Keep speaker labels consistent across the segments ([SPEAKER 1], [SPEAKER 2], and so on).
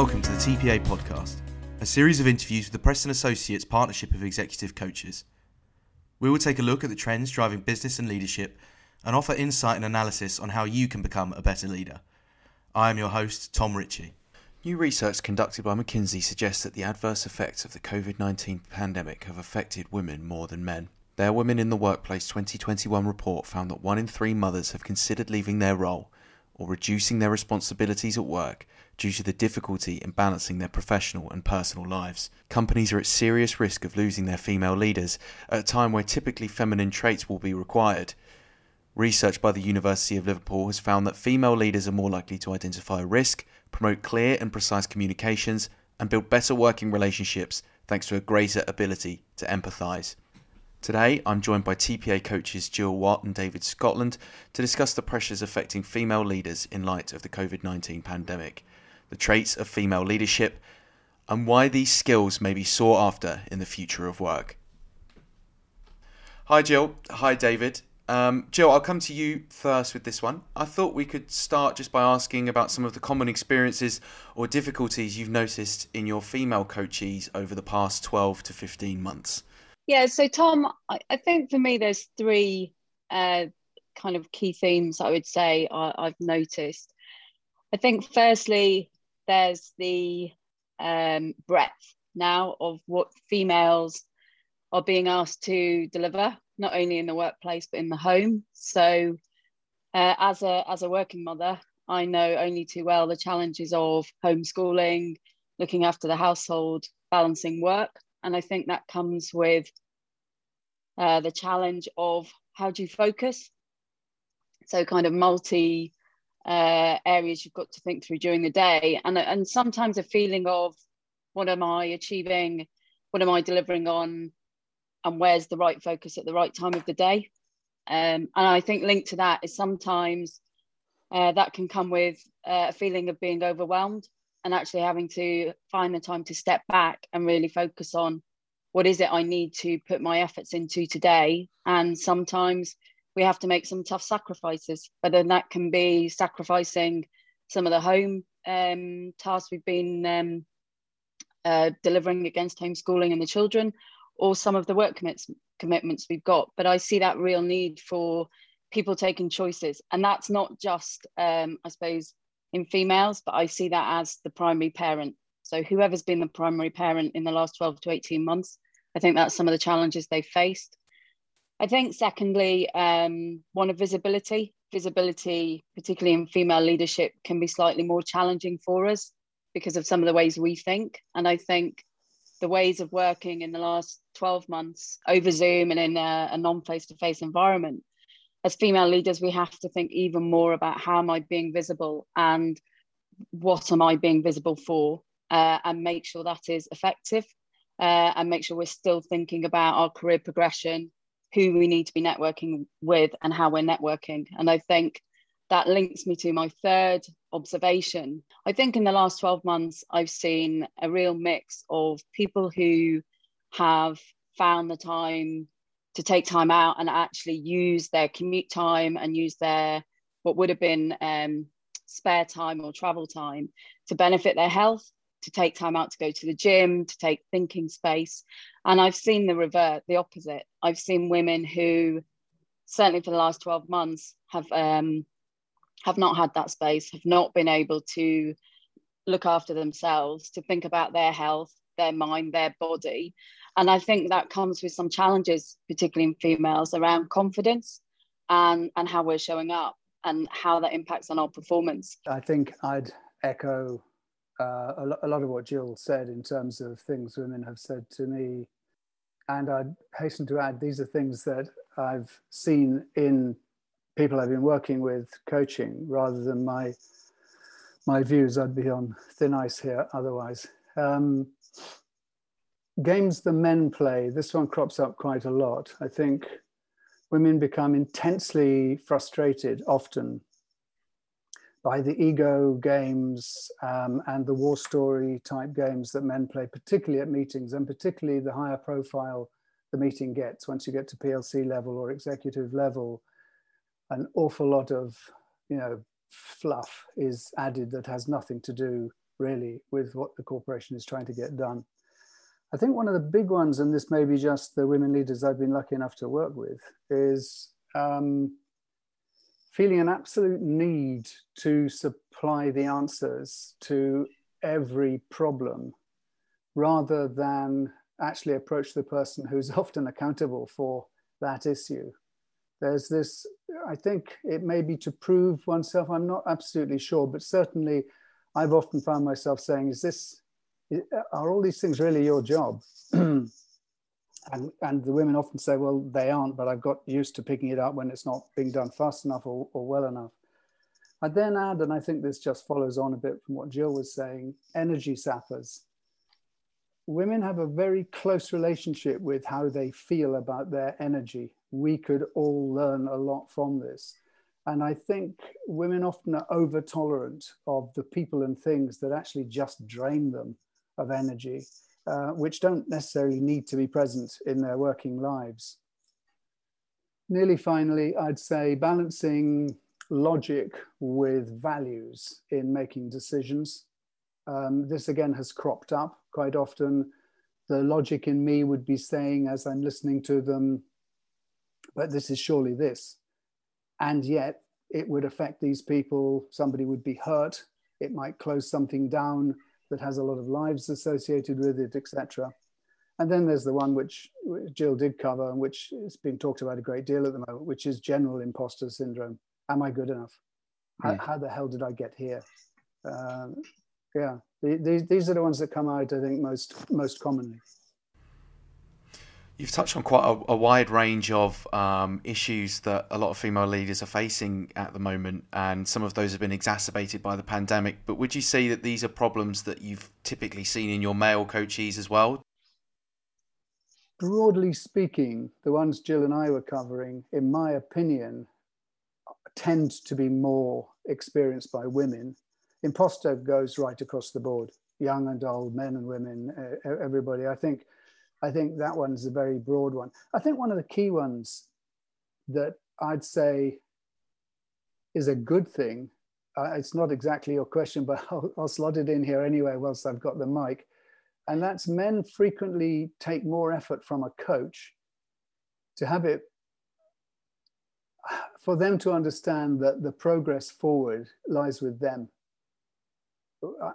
[SPEAKER 1] welcome to the TPA podcast, a series of interviews with the Preston Associates Partnership of Executive Coaches. We will take a look at the trends driving business and leadership and offer insight and analysis on how you can become a better leader. I am your host, Tom Ritchie.
[SPEAKER 2] New research conducted by McKinsey suggests that the adverse effects of the COVID 19 pandemic have affected women more than men. Their Women in the Workplace 2021 report found that one in three mothers have considered leaving their role or reducing their responsibilities at work due to the difficulty in balancing their professional and personal lives. Companies are at serious risk of losing their female leaders at a time where typically feminine traits will be required. Research by the University of Liverpool has found that female leaders are more likely to identify risk, promote clear and precise communications, and build better working relationships thanks to a greater ability to empathise. Today, I'm joined by TPA coaches Jill Watt and David Scotland to discuss the pressures affecting female leaders in light of the COVID 19 pandemic, the traits of female leadership, and why these skills may be sought after in the future of work. Hi, Jill. Hi, David. Um, Jill, I'll come to you first with this one. I thought we could start just by asking about some of the common experiences or difficulties you've noticed in your female coachees over the past 12 to 15 months.
[SPEAKER 3] Yeah, so Tom, I, I think for me, there's three uh, kind of key themes I would say I, I've noticed. I think, firstly, there's the um, breadth now of what females are being asked to deliver, not only in the workplace but in the home. So, uh, as a as a working mother, I know only too well the challenges of homeschooling, looking after the household, balancing work, and I think that comes with uh, the challenge of how do you focus? So, kind of multi uh, areas you've got to think through during the day, and, and sometimes a feeling of what am I achieving? What am I delivering on? And where's the right focus at the right time of the day? Um, and I think linked to that is sometimes uh, that can come with uh, a feeling of being overwhelmed and actually having to find the time to step back and really focus on what is it I need to put my efforts into today. And sometimes we have to make some tough sacrifices, whether that can be sacrificing some of the home um, tasks we've been um, uh, delivering against homeschooling and the children, or some of the work commits, commitments we've got. But I see that real need for people taking choices. And that's not just, um, I suppose, in females, but I see that as the primary parent. So whoever's been the primary parent in the last 12 to 18 months, I think that's some of the challenges they faced. I think secondly, um, one of visibility. Visibility, particularly in female leadership, can be slightly more challenging for us because of some of the ways we think. And I think the ways of working in the last 12 months over Zoom and in a, a non face to face environment as female leaders, we have to think even more about how am I being visible and what am I being visible for, uh, and make sure that is effective, uh, and make sure we're still thinking about our career progression, who we need to be networking with, and how we're networking. And I think that links me to my third observation. I think in the last 12 months, I've seen a real mix of people who have found the time to take time out and actually use their commute time and use their what would have been um, spare time or travel time to benefit their health to take time out to go to the gym to take thinking space. And i've seen the revert the opposite. I've seen women who certainly for the last 12 months have um, have not had that space have not been able to look after themselves to think about their health their mind their body and I think that comes with some challenges, particularly in females, around confidence and, and how we're showing up and how that impacts on our performance.
[SPEAKER 4] I think I'd echo uh, a, a lot of what Jill said in terms of things women have said to me. And I'd hasten to add, these are things that I've seen in people I've been working with coaching rather than my my views. I'd be on thin ice here otherwise. Um, games the men play, this one crops up quite a lot. I think women become intensely frustrated often by the ego games um, and the war story type games that men play, particularly at meetings, and particularly the higher profile the meeting gets. Once you get to PLC level or executive level, an awful lot of you know fluff is added that has nothing to do really with what the corporation is trying to get done. I think one of the big ones, and this may be just the women leaders I've been lucky enough to work with, is um, feeling an absolute need to supply the answers to every problem rather than actually approach the person who's often accountable for that issue. There's this, I think it may be to prove oneself, I'm not absolutely sure, but certainly I've often found myself saying, is this, are all these things really your job? and, and the women often say, well, they aren't, but I've got used to picking it up when it's not being done fast enough or, or well enough. I then add, and I think this just follows on a bit from what Jill was saying, energy sappers. Women have a very close relationship with how they feel about their energy. We could all learn a lot from this. And I think women often are over tolerant of the people and things that actually just drain them of energy, uh, which don't necessarily need to be present in their working lives. Nearly finally, I'd say balancing logic with values in making decisions. Um, this again has cropped up quite often. The logic in me would be saying, as I'm listening to them, but this is surely this. And yet it would affect these people. Somebody would be hurt. It might close something down that has a lot of lives associated with it, etc. And then there's the one which Jill did cover and which is being talked about a great deal at the moment, which is general imposter syndrome. Am I good enough? How, mm. how the hell did I get here? Um, yeah, these, these are the ones that come out, I think, most most commonly.
[SPEAKER 2] You've touched on quite a, a wide range of um, issues that a lot of female leaders are facing at the moment, and some of those have been exacerbated by the pandemic. But would you say that these are problems that you've typically seen in your male coachees as well?
[SPEAKER 4] Broadly speaking, the ones Jill and I were covering, in my opinion, tend to be more experienced by women. Imposter goes right across the board, young and old, men and women, everybody. I think I think that one's a very broad one. I think one of the key ones that I'd say is a good thing. Uh, it's not exactly your question, but I'll, I'll slot it in here anyway, whilst I've got the mic. And that's men frequently take more effort from a coach to have it for them to understand that the progress forward lies with them.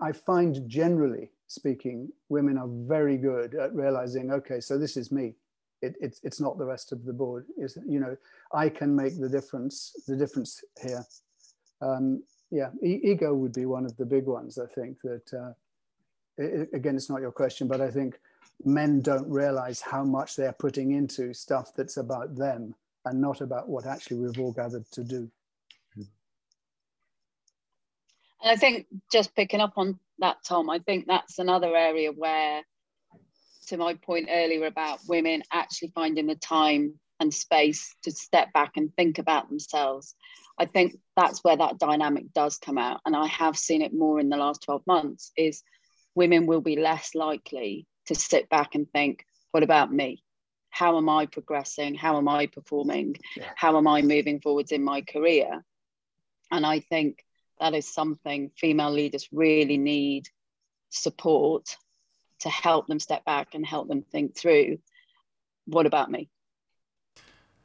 [SPEAKER 4] I find generally speaking, women are very good at realizing, okay, so this is me. It, it's, it's not the rest of the board. Is you know, I can make the difference. The difference here. Um, yeah, e- ego would be one of the big ones. I think that uh, it, again, it's not your question, but I think men don't realize how much they're putting into stuff that's about them and not about what actually we've all gathered to do.
[SPEAKER 3] And I think just picking up on that, Tom, I think that's another area where, to my point earlier about women actually finding the time and space to step back and think about themselves, I think that's where that dynamic does come out. And I have seen it more in the last 12 months is women will be less likely to sit back and think, what about me? How am I progressing? How am I performing? Yeah. How am I moving forwards in my career? And I think that is something female leaders really need support to help them step back and help them think through what about me?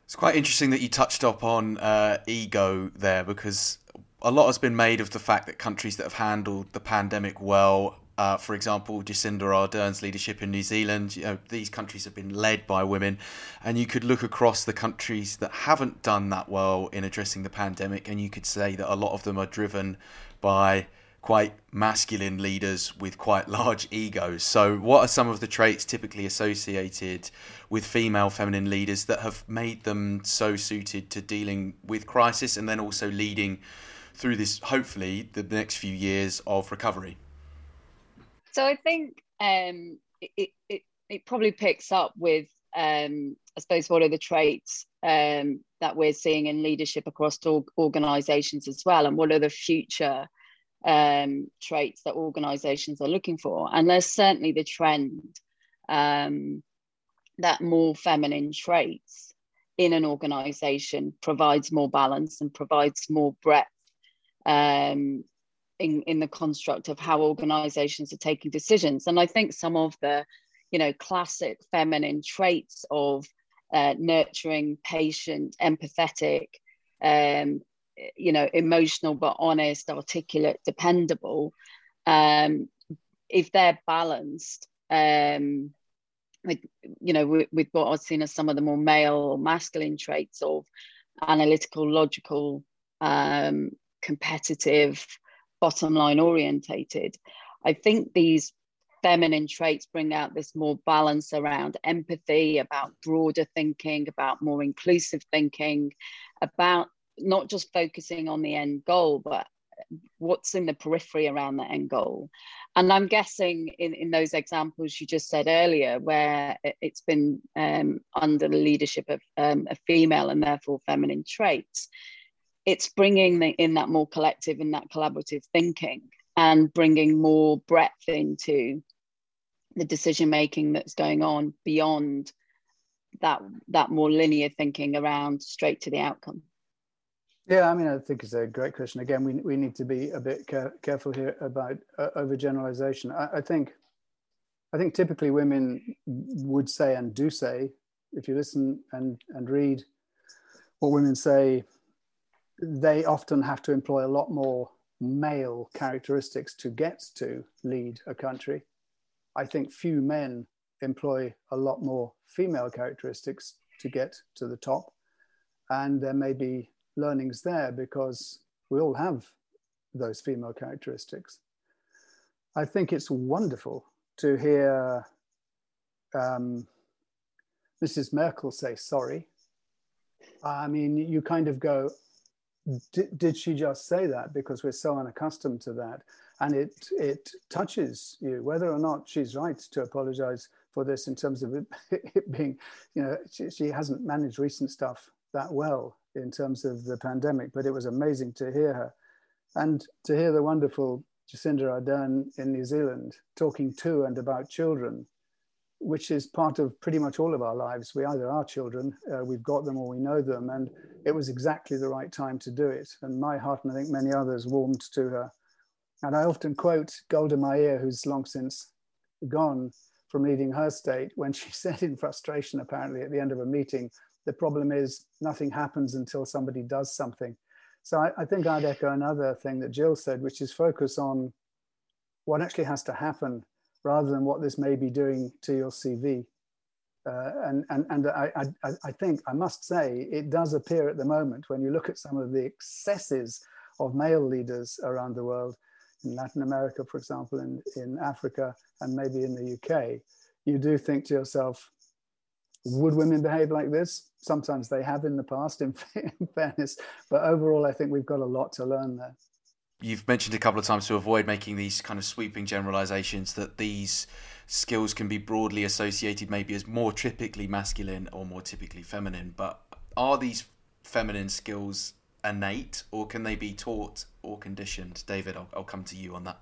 [SPEAKER 2] It's quite interesting that you touched up on uh, ego there because a lot has been made of the fact that countries that have handled the pandemic well uh, for example, Jacinda Ardern's leadership in New Zealand, you know, these countries have been led by women. And you could look across the countries that haven't done that well in addressing the pandemic, and you could say that a lot of them are driven by quite masculine leaders with quite large egos. So, what are some of the traits typically associated with female feminine leaders that have made them so suited to dealing with crisis and then also leading through this, hopefully, the next few years of recovery?
[SPEAKER 3] So I think um, it, it, it probably picks up with, um, I suppose, what are the traits um, that we're seeing in leadership across organizations as well, and what are the future um, traits that organizations are looking for. And there's certainly the trend um, that more feminine traits in an organization provides more balance and provides more breadth um, in, in the construct of how organizations are taking decisions. And I think some of the, you know, classic feminine traits of uh, nurturing, patient, empathetic, um, you know, emotional but honest, articulate, dependable, um, if they're balanced, um, with you know with, with what I've seen as some of the more male or masculine traits of analytical, logical, um, competitive, bottom line orientated. I think these feminine traits bring out this more balance around empathy, about broader thinking, about more inclusive thinking, about not just focusing on the end goal, but what's in the periphery around the end goal. And I'm guessing in, in those examples you just said earlier, where it's been um, under the leadership of um, a female and therefore feminine traits, it's bringing the, in that more collective and that collaborative thinking and bringing more breadth into the decision making that's going on beyond that that more linear thinking around straight to the outcome
[SPEAKER 4] yeah, I mean, I think it's a great question. Again, we, we need to be a bit care, careful here about uh, overgeneralization. I, I think, I think typically women would say and do say, if you listen and, and read what women say, they often have to employ a lot more male characteristics to get to lead a country. I think few men employ a lot more female characteristics to get to the top. And there may be learnings there because we all have those female characteristics. I think it's wonderful to hear um, Mrs. Merkel say sorry. I mean, you kind of go, did she just say that? Because we're so unaccustomed to that. And it, it touches you, whether or not she's right to apologize for this in terms of it, it being, you know, she, she hasn't managed recent stuff that well in terms of the pandemic, but it was amazing to hear her and to hear the wonderful Jacinda Ardern in New Zealand talking to and about children, which is part of pretty much all of our lives. We either are children, uh, we've got them or we know them, and it was exactly the right time to do it. And my heart, and I think many others, warmed to her. And I often quote Golda Meir, who's long since gone from leading her state, when she said in frustration, apparently, at the end of a meeting, the problem is nothing happens until somebody does something. So I, I, think I'd echo another thing that Jill said, which is focus on what actually has to happen rather than what this may be doing to your CV. Uh, and and, and I, I, I think, I must say, it does appear at the moment when you look at some of the excesses of male leaders around the world, in Latin America, for example, in, in Africa, and maybe in the UK, you do think to yourself, would women behave like this? Sometimes they have in the past, in, in fairness, but overall, I think we've got a lot to learn there.
[SPEAKER 2] You've mentioned a couple of times to avoid making these kind of sweeping generalizations that these skills can be broadly associated maybe as more typically masculine or more typically feminine. But are these feminine skills innate or can they be taught or conditioned? David, I'll, I'll come to you on that.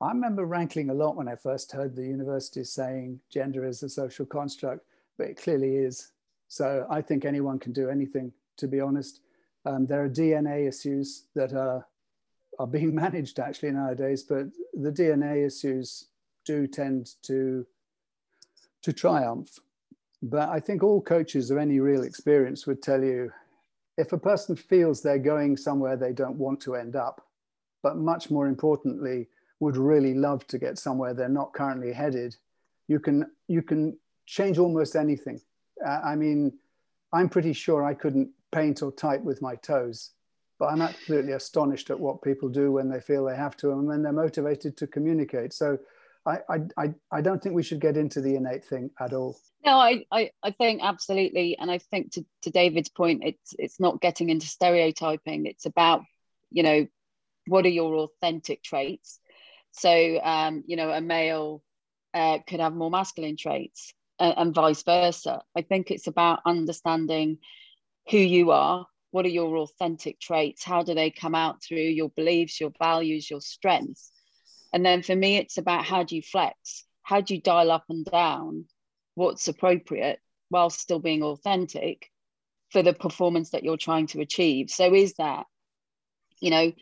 [SPEAKER 4] I remember rankling a lot when I first heard the university saying gender is a social construct, but it clearly is. So I think anyone can do anything, to be honest. Um, there are DNA issues that are, are being managed actually nowadays, but the DNA issues do tend to, to triumph. But I think all coaches of any real experience would tell you if a person feels they're going somewhere they don't want to end up, but much more importantly, would really love to get somewhere they're not currently headed, you can you can change almost anything. Uh, I mean, I'm pretty sure I couldn't paint or type with my toes, but I'm absolutely astonished at what people do when they feel they have to and when they're motivated to communicate. So I, I, I don't think we should get into the innate thing at all.
[SPEAKER 3] No, I, I, I think absolutely. And I think to, to David's point, it's it's not getting into stereotyping. It's about, you know, what are your authentic traits? So, um, you know, a male uh, could have more masculine traits and, and vice versa. I think it's about understanding who you are, what are your authentic traits, how do they come out through your beliefs, your values, your strengths. And then for me, it's about how do you flex? How do you dial up and down what's appropriate while still being authentic for the performance that you're trying to achieve? So, is that, you know,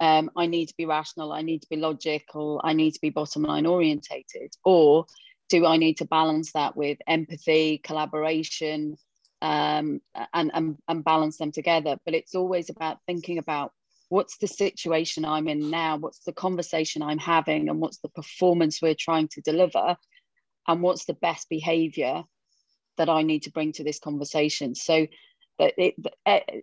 [SPEAKER 3] um, I need to be rational, I need to be logical, I need to be bottom line orientated? Or do I need to balance that with empathy, collaboration, um, and, and, and balance them together? But it's always about thinking about what's the situation I'm in now, what's the conversation I'm having, and what's the performance we're trying to deliver, and what's the best behavior that I need to bring to this conversation. So that it,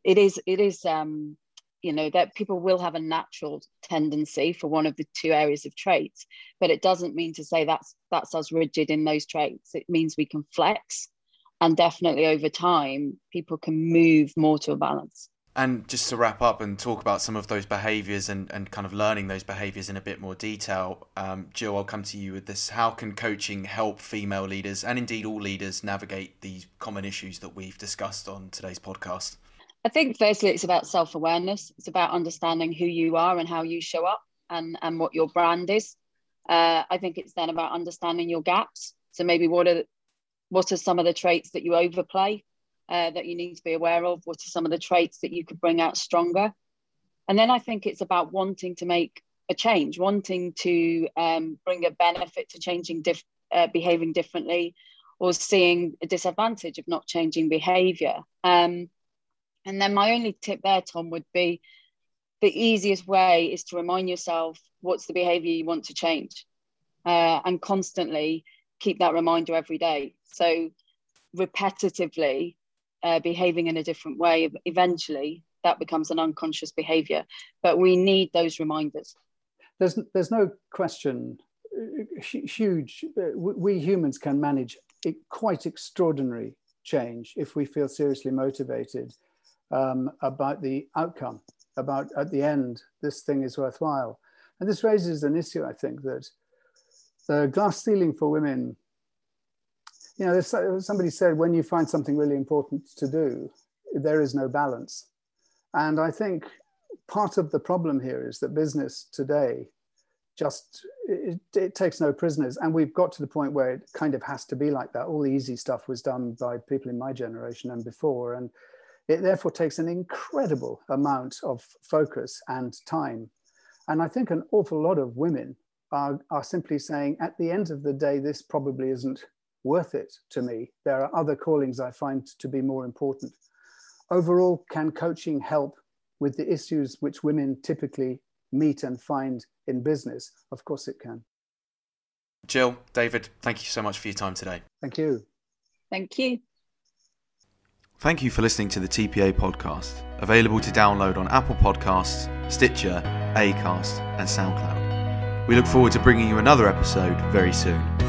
[SPEAKER 3] it is it is um, you know that people will have a natural tendency for one of the two areas of traits but it doesn't mean to say that's that's us rigid in those traits it means we can flex and definitely over time people can move more to a balance
[SPEAKER 2] and just to wrap up and talk about some of those behaviors and, and kind of learning those behaviors in a bit more detail, um, Jill, I'll come to you with this. How can coaching help female leaders and indeed all leaders navigate these common issues that we've discussed on today's podcast?
[SPEAKER 3] I think firstly, it's about self awareness. It's about understanding who you are and how you show up and, and what your brand is. Uh, I think it's then about understanding your gaps. So maybe what are what are some of the traits that you overplay uh, that you need to be aware of? What are some of the traits that you could bring out stronger? And then I think it's about wanting to make a change, wanting to um, bring a benefit to changing, dif- uh, behaving differently, or seeing a disadvantage of not changing behavior. Um, and then my only tip there, Tom, would be the easiest way is to remind yourself what's the behavior you want to change uh, and constantly keep that reminder every day. So repetitively uh, behaving in a different way, eventually that becomes an unconscious behavior. But we need those reminders.
[SPEAKER 4] There's, there's no question, huge, uh, we humans can manage quite extraordinary change if we feel seriously motivated um, about the outcome, about at the end, this thing is worthwhile. And this raises an issue, I think, that the glass ceiling for women, you know, somebody said when you find something really important to do, there is no balance. And I think part of the problem here is that business today just it, it, takes no prisoners and we've got to the point where it kind of has to be like that all the easy stuff was done by people in my generation and before and it therefore takes an incredible amount of focus and time. And I think an awful lot of women are, are simply saying, at the end of the day, this probably isn't worth it to me. There are other callings I find to be more important. Overall, can coaching help with the issues which women typically meet and find in business? Of course, it can.
[SPEAKER 2] Jill, David, thank you so much for your time today.
[SPEAKER 4] Thank you.
[SPEAKER 3] Thank you.
[SPEAKER 1] Thank you for listening to the TPA podcast, available to download on Apple Podcasts, Stitcher, Acast, and SoundCloud. We look forward to bringing you another episode very soon.